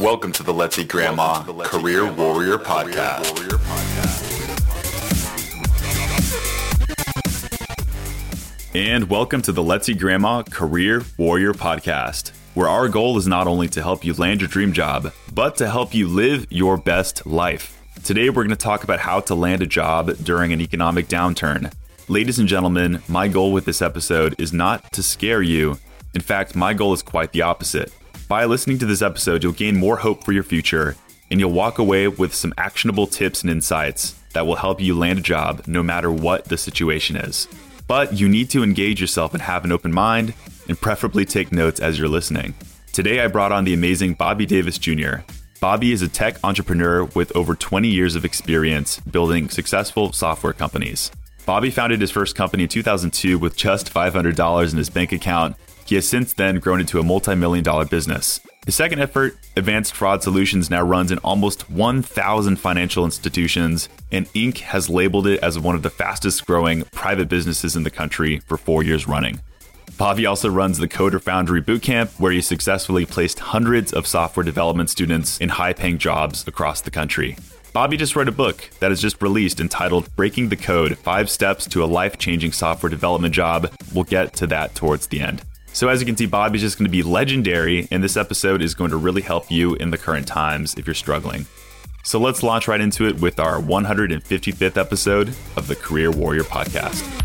Welcome to the Let's Eat Grandma Career Warrior Podcast. And welcome to the Let's Eat Grandma Career Warrior Podcast, where our goal is not only to help you land your dream job, but to help you live your best life. Today, we're going to talk about how to land a job during an economic downturn. Ladies and gentlemen, my goal with this episode is not to scare you. In fact, my goal is quite the opposite. By listening to this episode, you'll gain more hope for your future, and you'll walk away with some actionable tips and insights that will help you land a job no matter what the situation is. But you need to engage yourself and have an open mind, and preferably take notes as you're listening. Today, I brought on the amazing Bobby Davis Jr. Bobby is a tech entrepreneur with over 20 years of experience building successful software companies. Bobby founded his first company in 2002 with just $500 in his bank account he has since then grown into a multi million dollar business. His second effort, Advanced Fraud Solutions, now runs in almost 1,000 financial institutions, and Inc. has labeled it as one of the fastest growing private businesses in the country for four years running. Bobby also runs the Coder Foundry Bootcamp, where he successfully placed hundreds of software development students in high paying jobs across the country. Bobby just wrote a book that is just released entitled Breaking the Code Five Steps to a Life Changing Software Development Job. We'll get to that towards the end. So, as you can see, Bobby's just going to be legendary, and this episode is going to really help you in the current times if you're struggling. So, let's launch right into it with our 155th episode of the Career Warrior Podcast.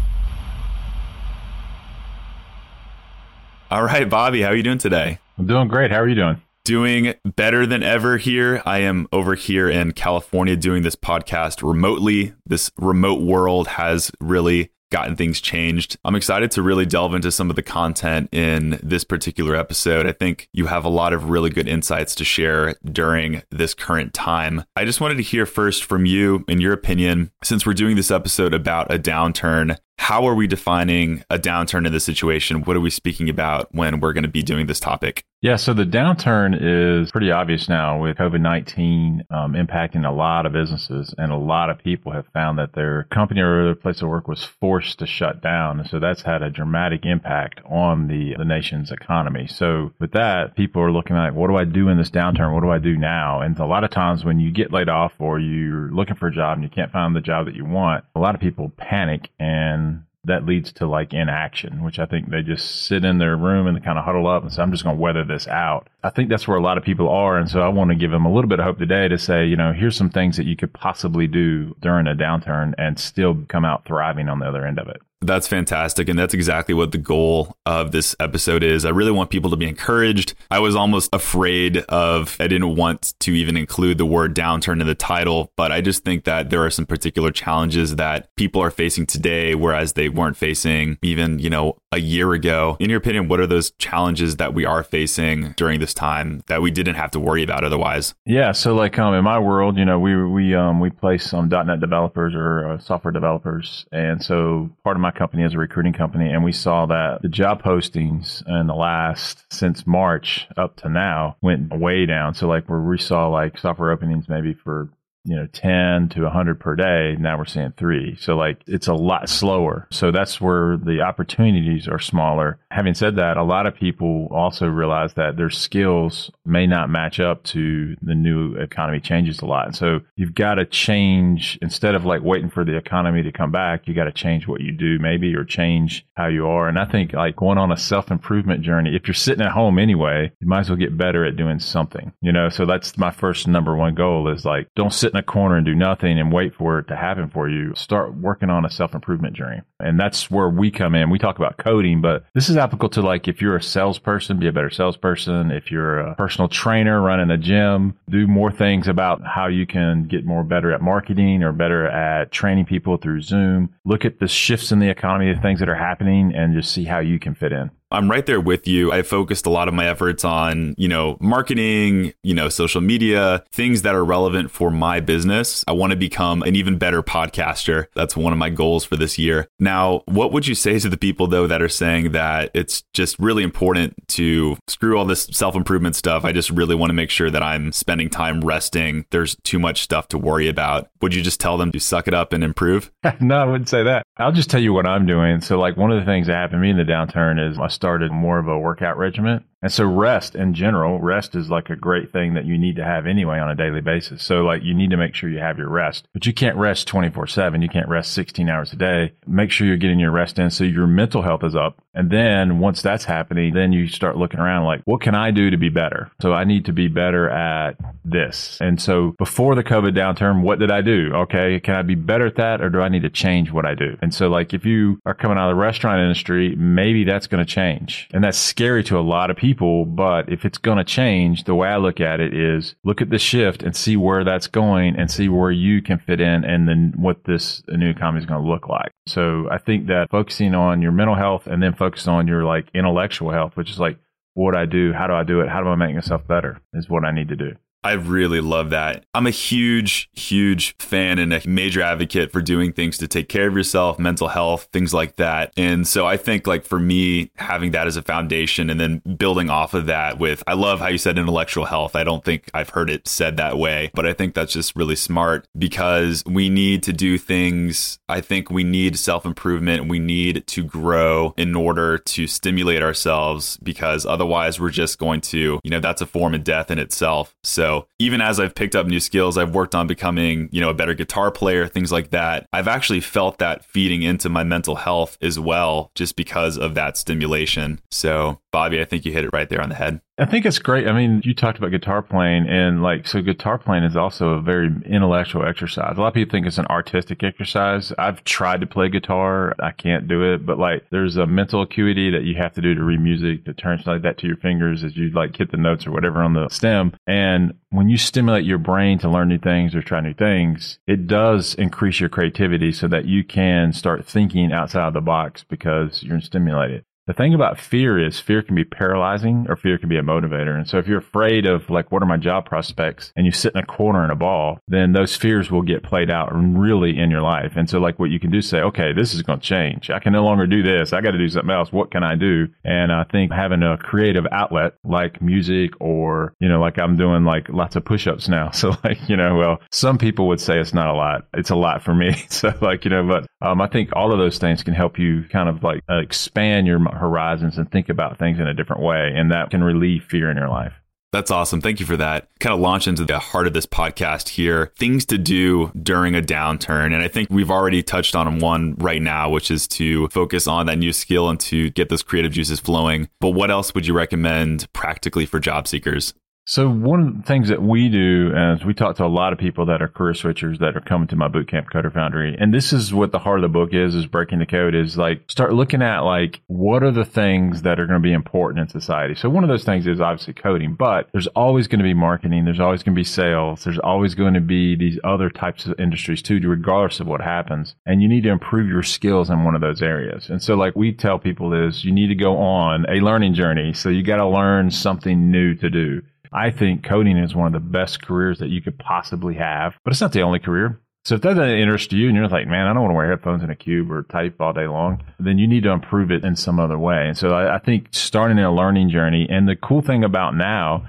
All right, Bobby, how are you doing today? I'm doing great. How are you doing? Doing better than ever here. I am over here in California doing this podcast remotely. This remote world has really gotten things changed. I'm excited to really delve into some of the content in this particular episode. I think you have a lot of really good insights to share during this current time. I just wanted to hear first from you, in your opinion, since we're doing this episode about a downturn, how are we defining a downturn in this situation? What are we speaking about when we're going to be doing this topic? Yeah, so the downturn is pretty obvious now with COVID 19 um, impacting a lot of businesses, and a lot of people have found that their company or their place of work was forced to shut down. And so that's had a dramatic impact on the, the nation's economy. So with that, people are looking at what do I do in this downturn? What do I do now? And a lot of times when you get laid off or you're looking for a job and you can't find the job that you want, a lot of people panic and that leads to like inaction, which I think they just sit in their room and kind of huddle up and say, I'm just going to weather this out. I think that's where a lot of people are. And so I want to give them a little bit of hope today to say, you know, here's some things that you could possibly do during a downturn and still come out thriving on the other end of it. That's fantastic. And that's exactly what the goal of this episode is. I really want people to be encouraged. I was almost afraid of, I didn't want to even include the word downturn in the title, but I just think that there are some particular challenges that people are facing today, whereas they weren't facing even, you know, a year ago. In your opinion, what are those challenges that we are facing during this time that we didn't have to worry about otherwise? Yeah. So like um, in my world, you know, we, we, um, we place some .NET developers or uh, software developers. And so part of my company is a recruiting company, and we saw that the job postings in the last since March up to now went way down. So like where we saw like software openings maybe for you know 10 to 100 per day now we're seeing three. So like it's a lot slower. So that's where the opportunities are smaller. Having said that a lot of people also realize that their skills may not match up to the new economy changes a lot. And so you've got to change instead of like waiting for the economy to come back you got to change what you do maybe or change how you are. And i think like going on a self-improvement journey if you're sitting at home anyway you might as well get better at doing something you know? So that's my first number one goal is like don't sit in a corner and do nothing and wait for it to happen for you. Start working on a self improvement journey. And that's where we come in. We talk about coding, but this is applicable to like if you're a salesperson, be a better salesperson. If you're a personal trainer running a gym, do more things about how you can get more better at marketing or better at training people through Zoom. Look at the shifts in the economy, the things that are happening, and just see how you can fit in. I'm right there with you. I focused a lot of my efforts on, you know, marketing, you know, social media, things that are relevant for my business. I want to become an even better podcaster. That's one of my goals for this year. Now, what would you say to the people though that are saying that it's just really important to screw all this self-improvement stuff? I just really want to make sure that I'm spending time resting. There's too much stuff to worry about. Would you just tell them to suck it up and improve? no, I wouldn't say that. I'll just tell you what I'm doing. So like one of the things that happened to me in the downturn is I started more of a workout regimen. And so rest in general, rest is like a great thing that you need to have anyway on a daily basis. So like you need to make sure you have your rest, but you can't rest 24 seven. You can't rest 16 hours a day. Make sure you're getting your rest in so your mental health is up. And then once that's happening, then you start looking around like, what can I do to be better? So I need to be better at this. And so before the COVID downturn, what did I do? Okay. Can I be better at that or do I need to change what I do? And so like if you are coming out of the restaurant industry, maybe that's going to change. And that's scary to a lot of people people, but if it's going to change, the way I look at it is look at the shift and see where that's going and see where you can fit in and then what this new economy is going to look like. So I think that focusing on your mental health and then focusing on your like intellectual health, which is like, what I do, how do I do it, how do I make myself better is what I need to do. I really love that. I'm a huge, huge fan and a major advocate for doing things to take care of yourself, mental health, things like that. And so I think, like, for me, having that as a foundation and then building off of that with, I love how you said intellectual health. I don't think I've heard it said that way, but I think that's just really smart because we need to do things. I think we need self improvement. We need to grow in order to stimulate ourselves because otherwise we're just going to, you know, that's a form of death in itself. So, even as I've picked up new skills, I've worked on becoming, you know, a better guitar player, things like that. I've actually felt that feeding into my mental health as well, just because of that stimulation. So, Bobby, I think you hit it right there on the head. I think it's great. I mean, you talked about guitar playing, and like, so guitar playing is also a very intellectual exercise. A lot of people think it's an artistic exercise. I've tried to play guitar, I can't do it, but like, there's a mental acuity that you have to do to read music to turn like that to your fingers as you like hit the notes or whatever on the stem. And when you stimulate your brain to learn new things or try new things, it does increase your creativity so that you can start thinking outside of the box because you're stimulated. The thing about fear is fear can be paralyzing or fear can be a motivator. And so if you're afraid of like, what are my job prospects and you sit in a corner in a ball, then those fears will get played out really in your life. And so like what you can do is say, okay, this is going to change. I can no longer do this. I got to do something else. What can I do? And I think having a creative outlet like music or, you know, like I'm doing like lots of push-ups now. So like, you know, well, some people would say it's not a lot. It's a lot for me. So like, you know, but um, I think all of those things can help you kind of like uh, expand your horizons and think about things in a different way. And that can relieve fear in your life. That's awesome. Thank you for that. Kind of launch into the heart of this podcast here things to do during a downturn. And I think we've already touched on one right now, which is to focus on that new skill and to get those creative juices flowing. But what else would you recommend practically for job seekers? So one of the things that we do is we talk to a lot of people that are career switchers that are coming to my bootcamp coder foundry. And this is what the heart of the book is, is breaking the code is like start looking at like what are the things that are going to be important in society. So one of those things is obviously coding, but there's always going to be marketing. There's always going to be sales. There's always going to be these other types of industries too, regardless of what happens. And you need to improve your skills in one of those areas. And so like we tell people is you need to go on a learning journey. So you got to learn something new to do. I think coding is one of the best careers that you could possibly have, but it's not the only career. So if that doesn't interest you and you're like, man, I don't want to wear headphones in a cube or type all day long, then you need to improve it in some other way. And so I, I think starting a learning journey, and the cool thing about now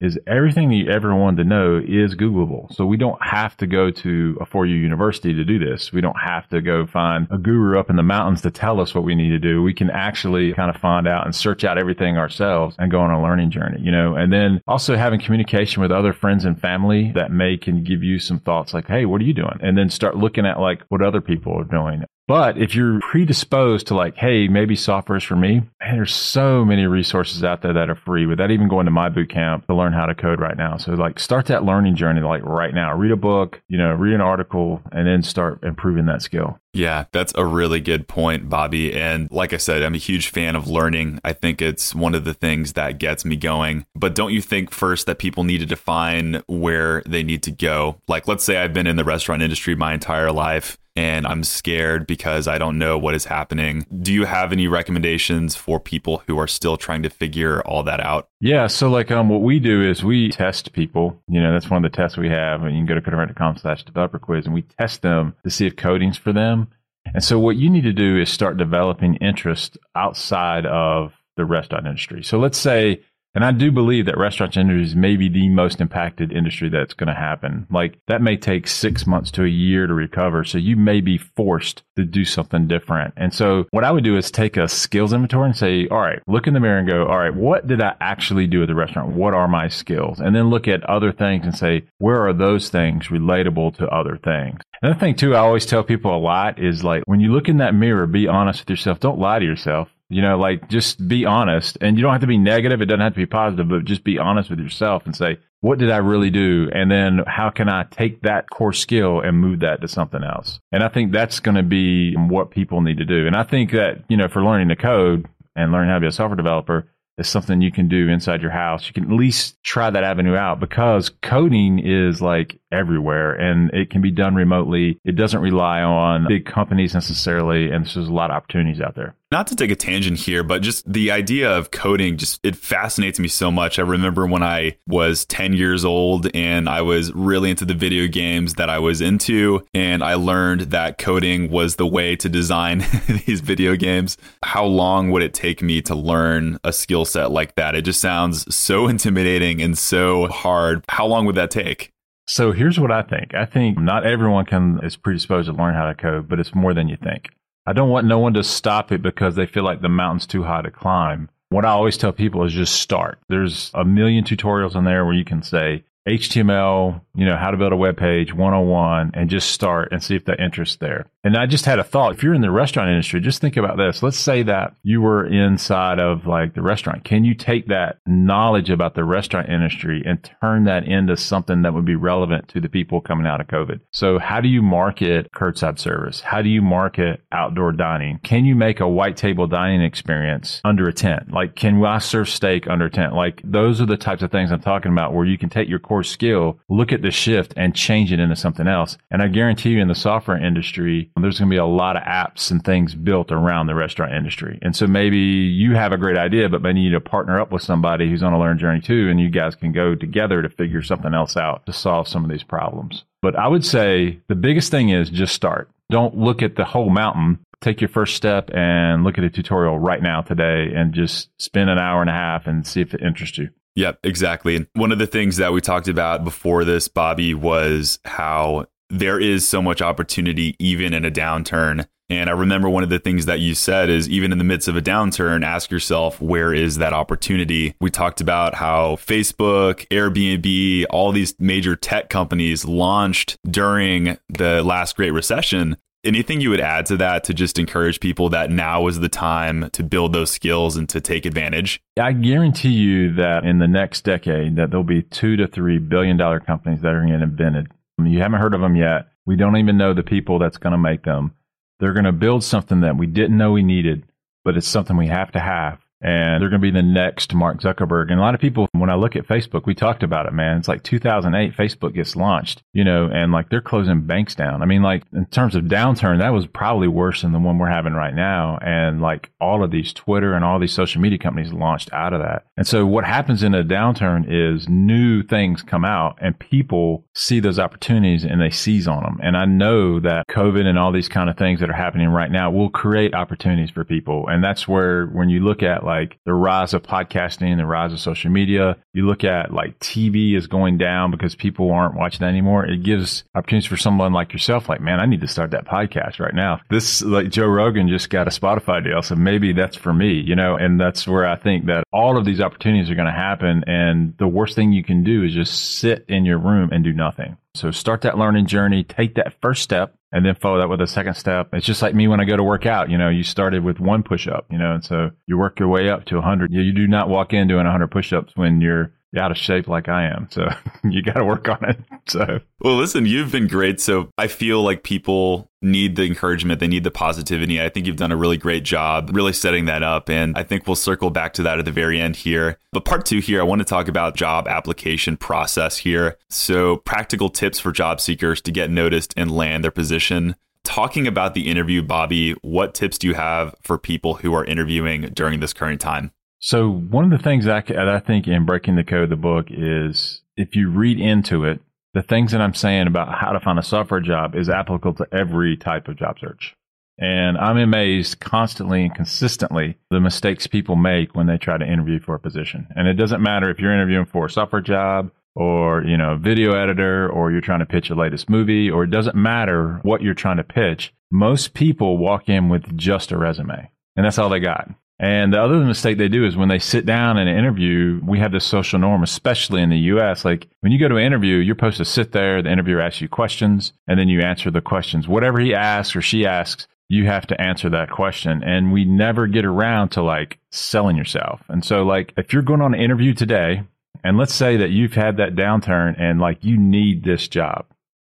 is everything that you ever wanted to know is Googleable. So we don't have to go to a four-year university to do this. We don't have to go find a guru up in the mountains to tell us what we need to do. We can actually kind of find out and search out everything ourselves and go on a learning journey, you know, and then also having communication with other friends and family that may can give you some thoughts like, Hey, what are you doing? And then start looking at like what other people are doing. But if you're predisposed to like, hey, maybe software is for me, man, there's so many resources out there that are free without even going to my boot camp to learn how to code right now. So like start that learning journey like right now. Read a book, you know, read an article and then start improving that skill. Yeah, that's a really good point, Bobby. And like I said, I'm a huge fan of learning. I think it's one of the things that gets me going. But don't you think first that people need to define where they need to go? Like, let's say I've been in the restaurant industry my entire life and I'm scared because I don't know what is happening. Do you have any recommendations for people who are still trying to figure all that out? Yeah, so like um, what we do is we test people. You know, that's one of the tests we have. And you can go to coderevent.com slash developer quiz and we test them to see if coding's for them. And so what you need to do is start developing interest outside of the restaurant industry. So let's say And I do believe that restaurant industry is maybe the most impacted industry that's going to happen. Like that may take six months to a year to recover. So you may be forced to do something different. And so what I would do is take a skills inventory and say, all right, look in the mirror and go, all right, what did I actually do at the restaurant? What are my skills? And then look at other things and say, where are those things relatable to other things? Another thing too, I always tell people a lot is like when you look in that mirror, be honest with yourself. Don't lie to yourself. You know, like just be honest and you don't have to be negative. It doesn't have to be positive, but just be honest with yourself and say, what did I really do? And then how can I take that core skill and move that to something else? And I think that's going to be what people need to do. And I think that, you know, for learning to code and learning how to be a software developer, is something you can do inside your house. You can at least try that avenue out because coding is like everywhere and it can be done remotely. It doesn't rely on big companies necessarily. And there's a lot of opportunities out there. Not to take a tangent here, but just the idea of coding just it fascinates me so much. I remember when I was 10 years old and I was really into the video games that I was into and I learned that coding was the way to design these video games. How long would it take me to learn a skill set like that? It just sounds so intimidating and so hard. How long would that take? So here's what I think. I think not everyone can is predisposed to learn how to code, but it's more than you think. I don't want no one to stop it because they feel like the mountain's too high to climb. What I always tell people is just start. There's a million tutorials in there where you can say, HTML, you know, how to build a web page 101 and just start and see if that interest there. And I just had a thought. If you're in the restaurant industry, just think about this. Let's say that you were inside of like the restaurant. Can you take that knowledge about the restaurant industry and turn that into something that would be relevant to the people coming out of COVID? So how do you market curbside service? How do you market outdoor dining? Can you make a white table dining experience under a tent? Like, can I serve steak under a tent? Like, those are the types of things I'm talking about where you can take your core core skill, look at the shift and change it into something else. And I guarantee you in the software industry, there's going to be a lot of apps and things built around the restaurant industry. And so maybe you have a great idea, but maybe you need to partner up with somebody who's on a learn journey too. And you guys can go together to figure something else out to solve some of these problems. But I would say the biggest thing is just start. Don't look at the whole mountain take your first step and look at a tutorial right now today and just spend an hour and a half and see if it interests you. Yep, exactly. And one of the things that we talked about before this, Bobby, was how there is so much opportunity even in a downturn. And I remember one of the things that you said is even in the midst of a downturn, ask yourself, where is that opportunity? We talked about how Facebook, Airbnb, all these major tech companies launched during the last Great Recession anything you would add to that to just encourage people that now is the time to build those skills and to take advantage? I guarantee you that in the next decade that there'll be two to three billion dollar companies that are getting invented. I mean, you haven't heard of them yet. We don't even know the people that's going to make them. They're going to build something that we didn't know we needed, but it's something we have to have and they're going to be the next Mark Zuckerberg. And a lot of people, when I look at Facebook, we talked about it, man. It's like 2008, Facebook gets launched, you know, and like they're closing banks down. I mean, like in terms of downturn, that was probably worse than the one we're having right now. And like all of these Twitter and all these social media companies launched out of that. And so what happens in a downturn is new things come out and people see those opportunities and they seize on them. And I know that COVID and all these kind of things that are happening right now will create opportunities for people. And that's where when you look at like the rise of podcasting, the rise of social media. You look at like TV is going down because people aren't watching that anymore. It gives opportunities for someone like yourself, like, man, I need to start that podcast right now. This, like Joe Rogan just got a Spotify deal. So maybe that's for me, you know, and that's where I think that all of these opportunities are going to happen. And the worst thing you can do is just sit in your room and do nothing. So start that learning journey, take that first step and then follow that with a second step. It's just like me when I go to work out. You know, you started with one push up, you know, and so you work your way up to 100. You, you do not walk in doing 100 push ups when you're out of shape like I am. So you got to work on it. So, well, listen, you've been great. So I feel like people need the encouragement, they need the positivity. I think you've done a really great job really setting that up. And I think we'll circle back to that at the very end here. But part two here, I want to talk about job application process here. So, practical tips for job seekers to get noticed and land their position. Talking about the interview, Bobby, what tips do you have for people who are interviewing during this current time? So one of the things I, I think in breaking the code, of the book is if you read into it, the things that I'm saying about how to find a software job is applicable to every type of job search. And I'm amazed constantly and consistently the mistakes people make when they try to interview for a position. And it doesn't matter if you're interviewing for a software job or, you know, video editor or you're trying to pitch a latest movie or it doesn't matter what you're trying to pitch. Most people walk in with just a resume and that's all they got. And the other mistake they do is when they sit down in an interview, we have this social norm, especially in the US. Like when you go to an interview, you're supposed to sit there, the interviewer asks you questions, and then you answer the questions. Whatever he asks or she asks, you have to answer that question. And we never get around to like selling yourself. And so, like, if you're going on an interview today, and let's say that you've had that downturn and like you need this job,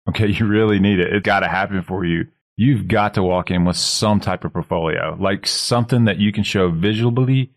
okay, you really need it. It's got to happen for you you've got to walk in with some type of portfolio, like something that you can show visually,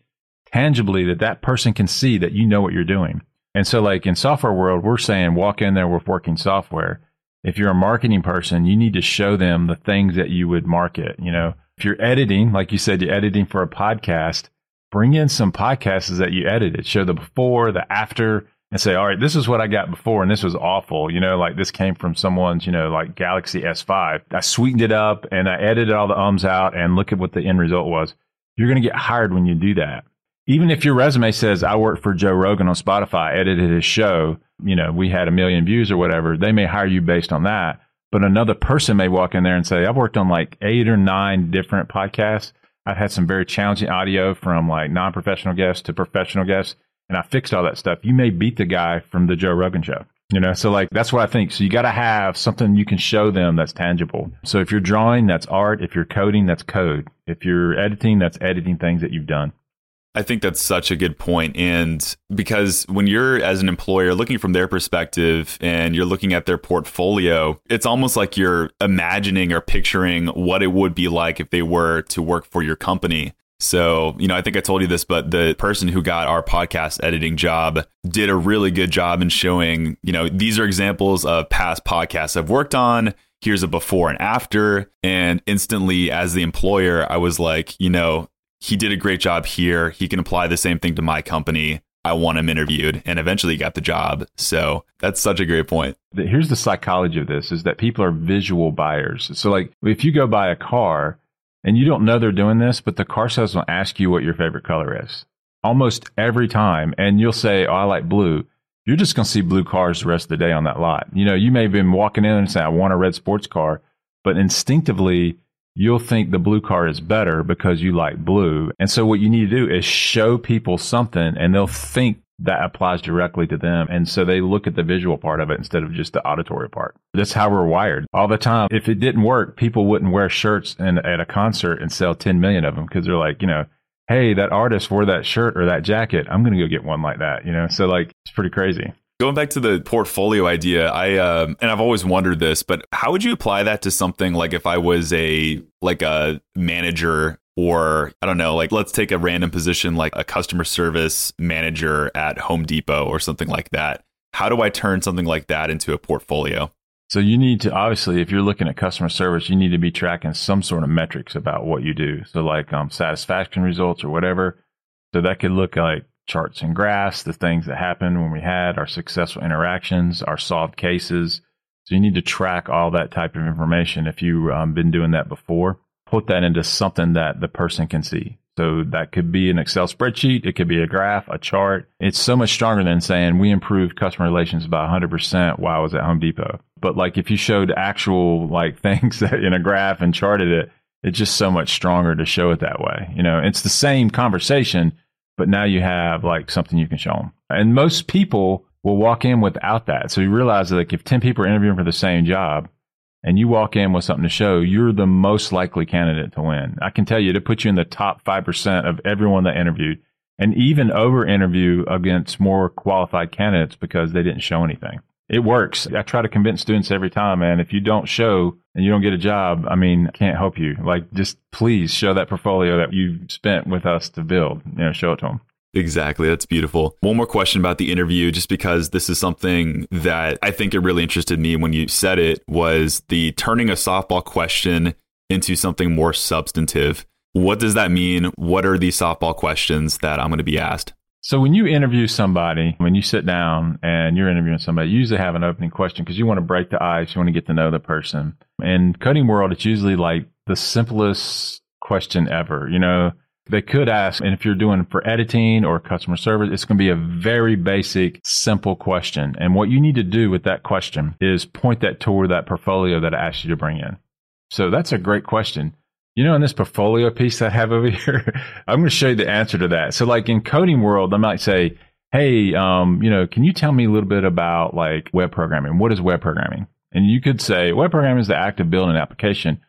tangibly that that person can see that you know what you're doing. And so, like in software world, we're saying walk in there with working software. If you're a marketing person, you need to show them the things that you would market. You know, if you're editing, like you said, you're editing for a podcast, bring in some podcasts that you edited. Show the before, the after, and say, all right, this is what I got before, and this was awful. You know, like this came from someone's, you know, like Galaxy S5. I sweetened it up and I edited all the ums out, and look at what the end result was. You're going to get hired when you do that. Even if your resume says, I worked for Joe Rogan on Spotify, edited his show, you know, we had a million views or whatever, they may hire you based on that. But another person may walk in there and say, I've worked on like eight or nine different podcasts. I've had some very challenging audio from like non professional guests to professional guests and I fixed all that stuff, you may beat the guy from the Joe Rogan show. You know, so like that's what I think. So you got to have something you can show them that's tangible. So if you're drawing, that's art. If you're coding, that's code. If you're editing, that's editing things that you've done. I think that's such a good point. And because when you're as an employer looking from their perspective and you're looking at their portfolio, it's almost like you're imagining or picturing what it would be like if they were to work for your company. So, you know, I think I told you this, but the person who got our podcast editing job did a really good job in showing, you know, these are examples of past podcasts I've worked on. Here's a before and after. And instantly, as the employer, I was like, you know, he did a great job here. He can apply the same thing to my company. I want him interviewed and eventually he got the job. So that's such a great point. Here's the psychology of this is that people are visual buyers. So like if you go buy a car, and you don't know they're doing this, but the car salesman will ask you what your favorite color is almost every time. And you'll say, Oh, I like blue. You're just going to see blue cars the rest of the day on that lot. You know, you may have been walking in and saying, I want a red sports car, but instinctively, you'll think the blue car is better because you like blue. And so what you need to do is show people something and they'll think that applies directly to them. And so they look at the visual part of it instead of just the auditory part. That's how we're wired all the time. If it didn't work, people wouldn't wear shirts in, at a concert and sell 10 million of them because they're like, you know, hey, that artist wore that shirt or that jacket. I'm going to go get one like that, you know? So, like, it's pretty crazy. Going back to the portfolio idea, I um, and I've always wondered this, but how would you apply that to something like if I was a like a manager or I don't know, like let's take a random position like a customer service manager at Home Depot or something like that. How do I turn something like that into a portfolio? So you need to obviously, if you're looking at customer service, you need to be tracking some sort of metrics about what you do. So like um, satisfaction results or whatever. So that could look like charts and graphs, the things that happened when we had our successful interactions, our solved cases. So you need to track all that type of information if you've um, been doing that before put that into something that the person can see. So that could be an Excel spreadsheet. It could be a graph, a chart. It's so much stronger than saying we improved customer relations by 100% while I was at Home Depot. But like if you showed actual like things in a graph and charted it, it's just so much stronger to show it that way. You know, it's the same conversation, but now you have like something you can show them. And most people will walk in without that. So you realize that like if 10 people are interviewing for the same job, and you walk in with something to show, you're the most likely candidate to win. I can tell you to put you in the top 5% of everyone that interviewed and even over interview against more qualified candidates because they didn't show anything. It works. I try to convince students every time, man. If you don't show and you don't get a job, I mean, I can't help you. Like, just please show that portfolio that you spent with us to build. You know, show it to them. Exactly. That's beautiful. One more question about the interview, just because this is something that I think it really interested me when you said it, was the turning a softball question into something more substantive. What does that mean? What are these softball questions that I'm going to be asked? So when you interview somebody, when you sit down and you're interviewing somebody, you usually have an opening question because you want to break the ice, you want to get to know the person. In coding world, it's usually like the simplest question ever. You know, they could ask, and if you're doing for editing or customer service, it's going to be a very basic, simple question. And what you need to do with that question is point that toward that portfolio that I asked you to bring in. So that's a great question. You know, in this portfolio piece I have over here, I'm going to show you the answer to that. So, like in coding world, I might say, "Hey, um, you know, can you tell me a little bit about like web programming? What is web programming?" And you could say, "Web programming is the act of building an application,"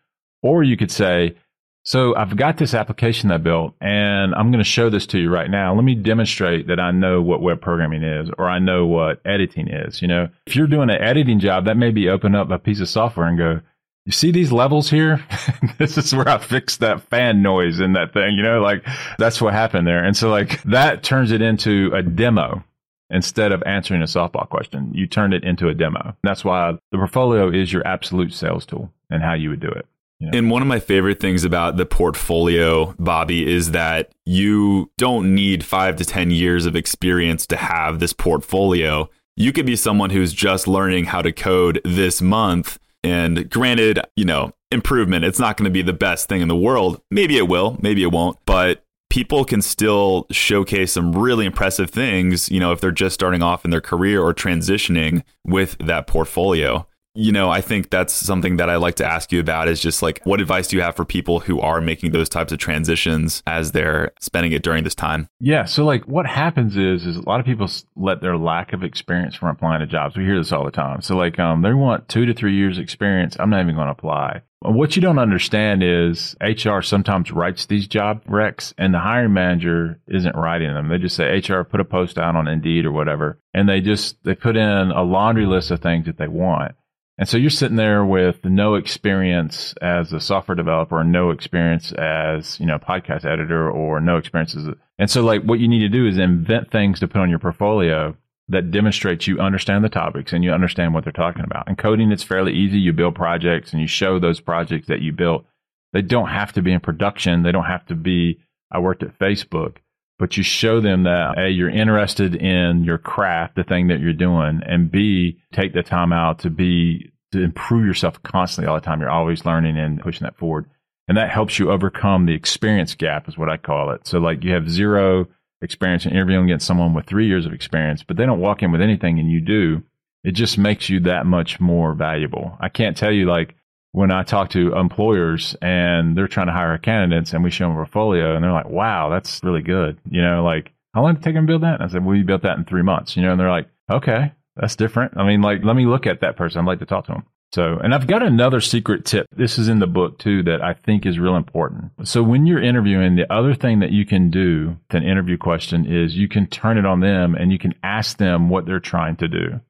or you could say, "So I've got this application I built, and I'm going to show this to you right now. Let me demonstrate that I know what web programming is, or I know what editing is." You know, if you're doing an editing job, that may be open up a piece of software and go you see these levels here? this is where I fixed that fan noise in that thing, you know, like that's what happened there. And so like that turns it into a demo instead of answering a softball question. You turned it into a demo. That's why the portfolio is your absolute sales tool and how you would do it. And one of my favorite things about the portfolio, Bobby, is that you don't need five to 10 years of experience to have this portfolio. You could be someone who's just learning how to code this month and granted, you know, improvement, it's not going to be the best thing in the world. Maybe it will, maybe it won't, but people can still showcase some really impressive things, you know, if they're just starting off in their career or transitioning with that portfolio you know, I think that's something that I like to ask you about is just like, what advice do you have for people who are making those types of transitions as they're spending it during this time? Yeah. So, like, what happens is, is a lot of people let their lack of experience from applying to jobs. We hear this all the time. So, like, um, they want two to three years experience. I'm not even going to apply. What you don't understand is HR sometimes writes these job recs and the hiring manager isn't writing them. They just say HR put a post out on Indeed or whatever. And they just, they put in a laundry list of things that they want. And so you're sitting there with no experience as a software developer, no experience as, you know, podcast editor or no experience as and so like what you need to do is invent things to put on your portfolio that demonstrates you understand the topics and you understand what they're talking about. And coding, it's fairly easy. You build projects and you show those projects that you built. They don't have to be in production. They don't have to be, I worked at Facebook but you show them that A, you're interested in your craft, the thing that you're doing, and B, take the time out to be, to improve yourself constantly all the time. You're always learning and pushing that forward. And that helps you overcome the experience gap, is what I call it. So, like, you have zero experience in interviewing against someone with three years of experience, but they don't walk in with anything and you do. It just makes you that much more valuable. I can't tell you, like, when I talk to employers and they're trying to hire candidates and we show them a portfolio and they're like, wow, that's really good. You know, like, how long did it take them to build that? And I said, well, you built that in three months, you know, and they're like, okay, that's different. I mean, like, let me look at that person. I'd like to talk to them. So, and I've got another secret tip. This is in the book too that I think is real important. So when you're interviewing, the other thing that you can do to an interview question is you can turn it on them and you can ask them what they're trying to do.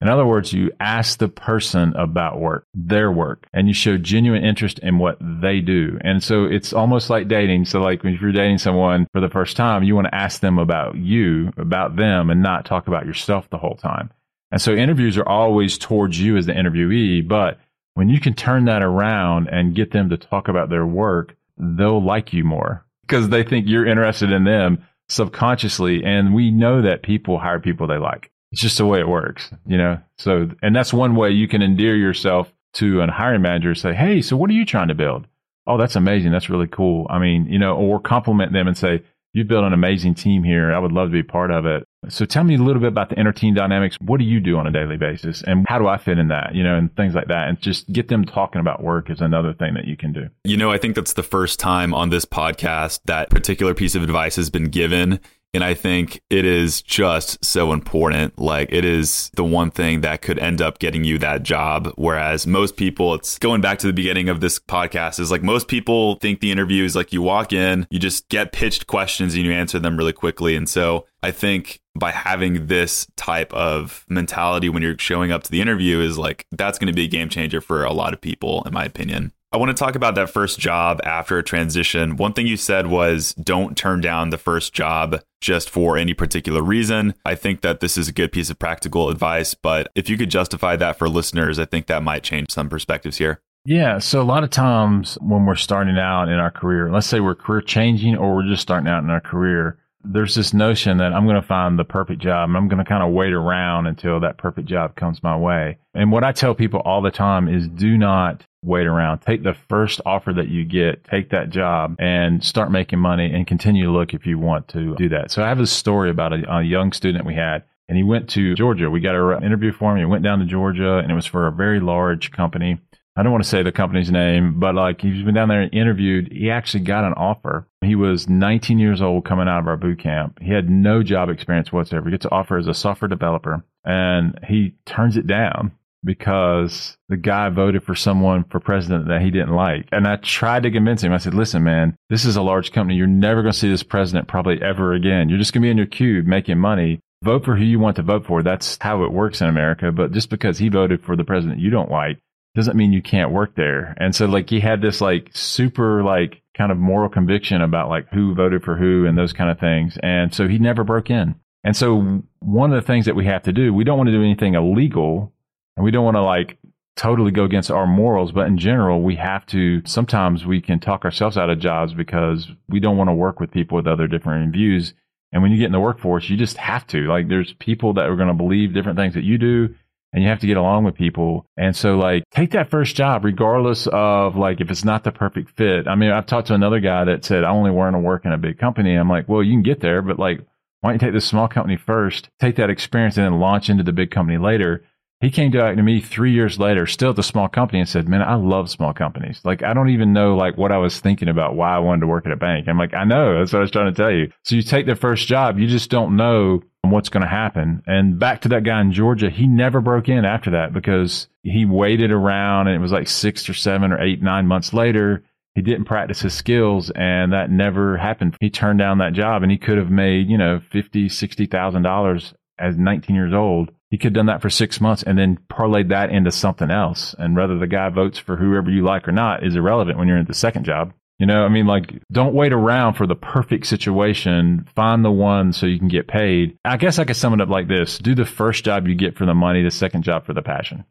In other words, you ask the person about work, their work, and you show genuine interest in what they do. And so it's almost like dating. So like if you're dating someone for the first time, you want to ask them about you, about them, and not talk about yourself the whole time. And so interviews are always towards you as the interviewee, but when you can turn that around and get them to talk about their work, they'll like you more because they think you're interested in them subconsciously. And we know that people hire people they like. It's just the way it works, you know? So, and that's one way you can endear yourself to a hiring manager say, Hey, so what are you trying to build? Oh, that's amazing. That's really cool. I mean, you know, or compliment them and say, you built an amazing team here. I would love to be part of it. So tell me a little bit about the inner team dynamics. What do you do on a daily basis and how do I fit in that, you know, and things like that. And just get them talking about work is another thing that you can do. You know, I think that's the first time on this podcast that particular piece of advice has been given and I think it is just so important. Like, it is the one thing that could end up getting you that job. Whereas most people, it's going back to the beginning of this podcast, is like most people think the interview is like you walk in, you just get pitched questions and you answer them really quickly. And so I think by having this type of mentality when you're showing up to the interview is like, that's going to be a game changer for a lot of people, in my opinion. I want to talk about that first job after a transition. One thing you said was don't turn down the first job just for any particular reason. I think that this is a good piece of practical advice, but if you could justify that for listeners, I think that might change some perspectives here. Yeah. So a lot of times when we're starting out in our career, let's say we're career changing or we're just starting out in our career, there's this notion that I'm going to find the perfect job and I'm going to kind of wait around until that perfect job comes my way. And what I tell people all the time is do not wait around. Take the first offer that you get, take that job and start making money and continue to look if you want to do that. So I have a story about a, a young student we had and he went to Georgia. We got an interview for him. He went down to Georgia and it was for a very large company. I don't want to say the company's name, but like he's been down there and interviewed. He actually got an offer. He was 19 years old coming out of our boot camp. He had no job experience whatsoever. He gets an offer as a software developer and he turns it down because the guy voted for someone for president that he didn't like. And I tried to convince him. I said, listen, man, this is a large company. You're never going to see this president probably ever again. You're just going to be in your cube making money. Vote for who you want to vote for. That's how it works in America. But just because he voted for the president you don't like doesn't mean you can't work there. And so like he had this like super like kind of moral conviction about like who voted for who and those kind of things. And so he never broke in. And so one of the things that we have to do, we don't want to do anything illegal and we don't want to like totally go against our morals, but in general, we have to sometimes we can talk ourselves out of jobs because we don't want to work with people with other different views. And when you get in the workforce, you just have to. Like there's people that are going to believe different things that you do and you have to get along with people. And so like take that first job regardless of like if it's not the perfect fit. I mean, I've talked to another guy that said I only want to work in a big company. I'm like, well, you can get there, but like why don't you take this small company first, take that experience and then launch into the big company later? He came to me three years later, still at the small company, and said, "Man, I love small companies. Like, I don't even know like what I was thinking about why I wanted to work at a bank." I'm like, "I know. That's what I was trying to tell you." So you take the first job, you just don't know what's going to happen. And back to that guy in Georgia, he never broke in after that because he waited around, and it was like six or seven or eight, nine months later. He didn't practice his skills and that never happened. He turned down that job and he could have made, you know, fifty, sixty thousand dollars as 19 years old he could have done that for six months and then parlayed that into something else. And whether the guy votes for whoever you like or not is irrelevant when you're in the second job. You know, I mean, like, don't wait around for the perfect situation. Find the one so you can get paid. I guess I could sum it up like this do the first job you get for the money, the second job for the passion.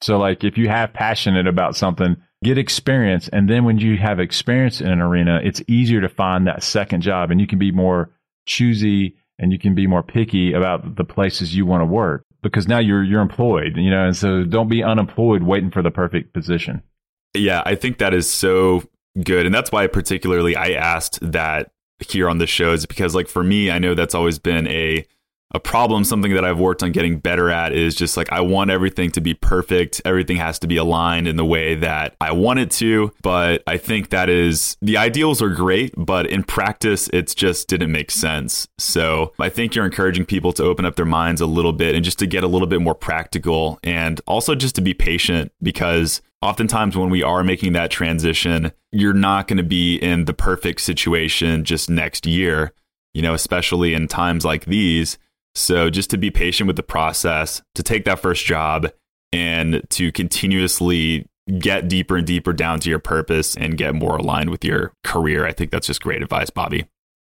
So, like, if you have passionate about something, get experience. And then when you have experience in an arena, it's easier to find that second job and you can be more choosy and you can be more picky about the places you want to work because now you're you're employed, you know, and so don't be unemployed waiting for the perfect position. Yeah, I think that is so good, and that's why particularly I asked that here on the show is because like for me, I know that's always been a a problem, something that I've worked on getting better at is just like I want everything to be perfect. Everything has to be aligned in the way that I want it to. But I think that is the ideals are great, but in practice, it's just didn't make sense. So I think you're encouraging people to open up their minds a little bit and just to get a little bit more practical and also just to be patient because oftentimes when we are making that transition, you're not going to be in the perfect situation just next year, you know, especially in times like these so just to be patient with the process, to take that first job and to continuously get deeper and deeper down to your purpose and get more aligned with your career. I think that's just great advice, Bobby.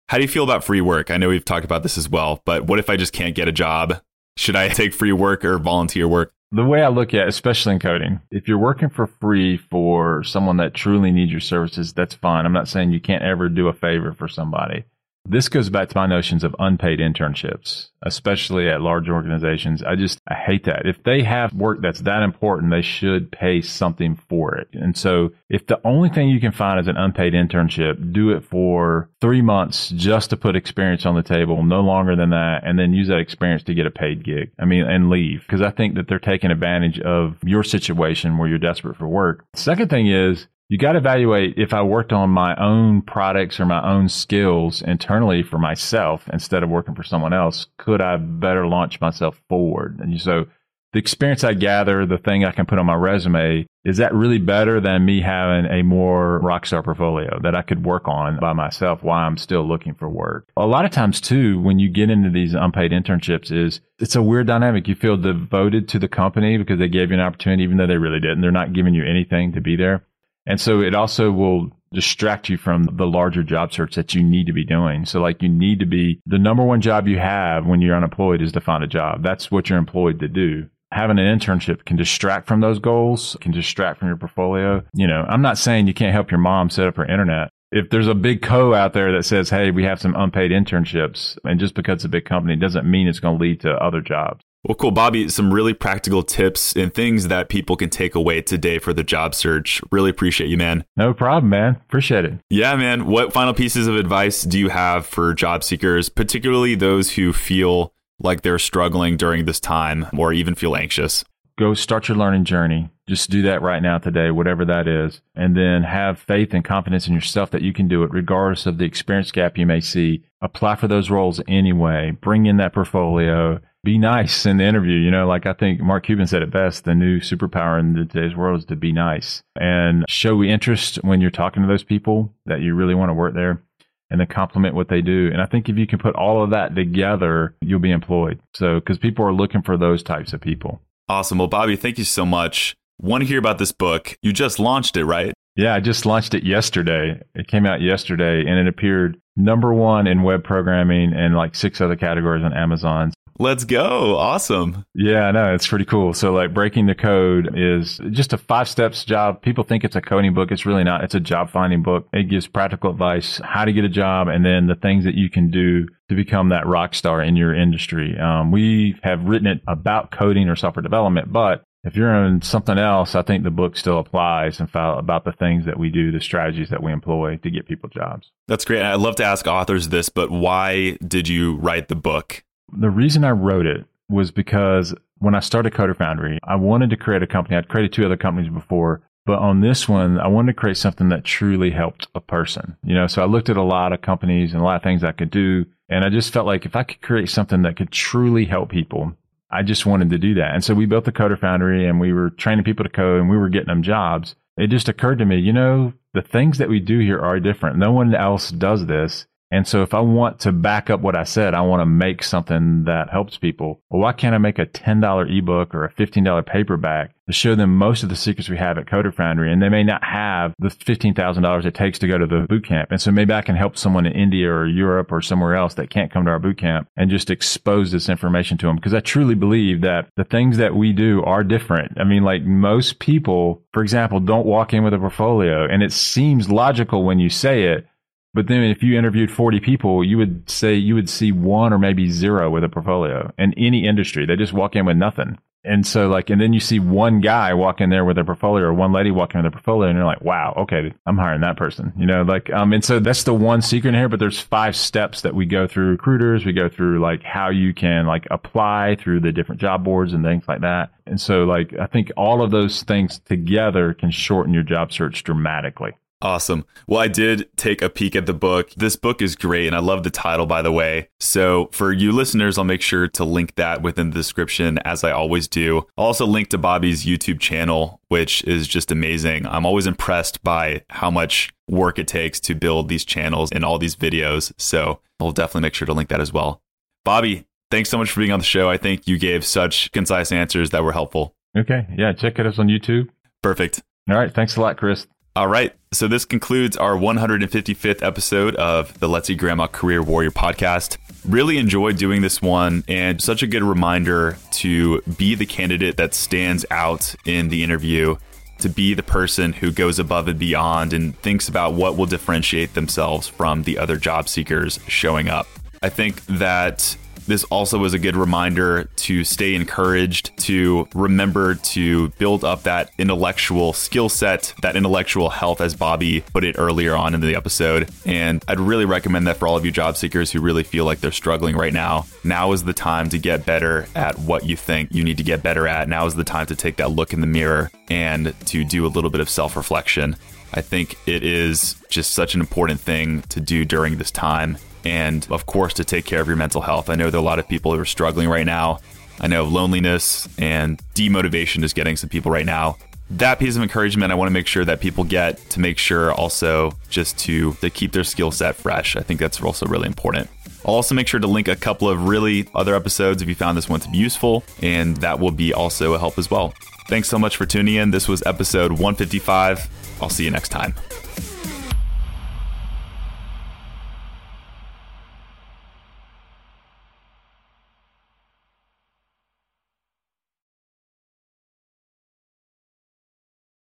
How do you feel about free work? I know we've talked about this as well, but what if I just can't get a job? Should I take free work or volunteer work? The way I look at it, especially in coding, if you're working for free for someone that truly needs your services, that's fine. I'm not saying you can't ever do a favor for somebody. This goes back to my notions of unpaid internships, especially at large organizations. I just, I hate that. If they have work that's that important, they should pay something for it. And so if the only thing you can find is an unpaid internship, do it for three months just to put experience on the table, no longer than that, and then use that experience to get a paid gig. I mean, and leave. Because I think that they're taking advantage of your situation where you're desperate for work. Second thing is, you got to evaluate if I worked on my own products or my own skills internally for myself instead of working for someone else, could I better launch myself forward? And so the experience I gather, the thing I can put on my resume, is that really better than me having a more rockstar portfolio that I could work on by myself while I'm still looking for work? A lot of times too, when you get into these unpaid internships is it's a weird dynamic. You feel devoted to the company because they gave you an opportunity, even though they really didn't. They're not giving you anything to be there. And so it also will distract you from the larger job search that you need to be doing. So like you need to be the number one job you have when you're unemployed is to find a job. That's what you're employed to do. Having an internship can distract from those goals, can distract from your portfolio. You know, I'm not saying you can't help your mom set up her internet. if there's a big co out there that says, Hey, we have some unpaid internships and just because it's a big company doesn't mean it's going to lead to other jobs. Well, cool, Bobby. Some really practical tips and things that people can take away today for the job search. Really appreciate you, man. No problem, man. Appreciate it. Yeah, man. What final pieces of advice do you have for job seekers, particularly those who feel like they're struggling during this time or even feel anxious? Go start your learning journey. Just do that right now today, whatever that is. And then have faith and confidence in yourself that you can do it regardless of the experience gap you may see. Apply for those roles anyway. Bring in that portfolio be nice in the interview. You know, like I think Mark Cuban said it best the new superpower in today's world is to be nice and show interest when you're talking to those people that you really want to work there and then compliment what they do. And I think if you can put all of that together, you'll be employed. So, because people are looking for those types of people. Awesome. Well, Bobby, thank you so much. Want to hear about this book? You just launched it, right? Yeah, I just launched it yesterday. It came out yesterday and it appeared number one in web programming and like six other categories on Amazon. Let's go. Awesome. Yeah, no, it's pretty cool. So like breaking the code is just a five steps job. People think it's a coding book. It's really not. It's a job finding book. It gives practical advice, how to get a job, and then the things that you can do to become that rock star in your industry. Um, we have written it about coding or software development, but if you're in something else, I think the book still applies and about the things that we do, the strategies that we employ to get people jobs. That's great. I'd love to ask authors this, but why did you write the book? The reason I wrote it was because when I started Coder Foundry, I wanted to create a company. I'd created two other companies before, but on this one, I wanted to create something that truly helped a person. You know, so I looked at a lot of companies and a lot of things I could do. And I just felt like if I could create something that could truly help people, I just wanted to do that. And so we built the Coder Foundry and we were training people to code and we were getting them jobs. It just occurred to me, you know, the things that we do here are different. No one else does this. And so if I want to back up what I said, I want to make something that helps people. Well, why can't I make a $10 ebook or a $15 paperback to show them most of the secrets we have at Coder Foundry? And they may not have the $15,000 it takes to go to the boot camp. And so maybe I can help someone in India or Europe or somewhere else that can't come to our boot camp and just expose this information to them. Because I truly believe that the things that we do are different. I mean, like most people, for example, don't walk in with a portfolio and it seems logical when you say it but then if you interviewed 40 people, you would say you would see one or maybe zero with a portfolio in any industry. They just walk in with nothing. And so like, and then you see one guy walk in there with a portfolio or one lady walking with a portfolio and you're like, wow, okay, I'm hiring that person, you know, like, um, and so that's the one secret here, but there's five steps that we go through recruiters. We go through like how you can like apply through the different job boards and things like that. And so like, I think all of those things together can shorten your job search dramatically. Awesome. Well, I did take a peek at the book. This book is great, and I love the title, by the way. So, for you listeners, I'll make sure to link that within the description, as I always do. I'll also link to Bobby's YouTube channel, which is just amazing. I'm always impressed by how much work it takes to build these channels and all these videos. So, I'll definitely make sure to link that as well. Bobby, thanks so much for being on the show. I think you gave such concise answers that were helpful. Okay. Yeah. Check it out on YouTube. Perfect. All right. Thanks a lot, Chris. All right. So this concludes our 155th episode of the Let's Eat Grandma Career Warrior podcast. Really enjoyed doing this one and such a good reminder to be the candidate that stands out in the interview, to be the person who goes above and beyond and thinks about what will differentiate themselves from the other job seekers showing up. I think that this also was a good reminder to stay encouraged, to remember to build up that intellectual skill set, that intellectual health, as Bobby put it earlier on in the episode. And I'd really recommend that for all of you job seekers who really feel like they're struggling right now. Now is the time to get better at what you think you need to get better at. Now is the time to take that look in the mirror and to do a little bit of self reflection. I think it is just such an important thing to do during this time and of course to take care of your mental health. I know there are a lot of people who are struggling right now. I know loneliness and demotivation is getting some people right now. That piece of encouragement I want to make sure that people get to make sure also just to, to keep their skill set fresh. I think that's also really important. I'll also make sure to link a couple of really other episodes if you found this one to be useful, and that will be also a help as well. Thanks so much for tuning in. This was episode 155. I'll see you next time.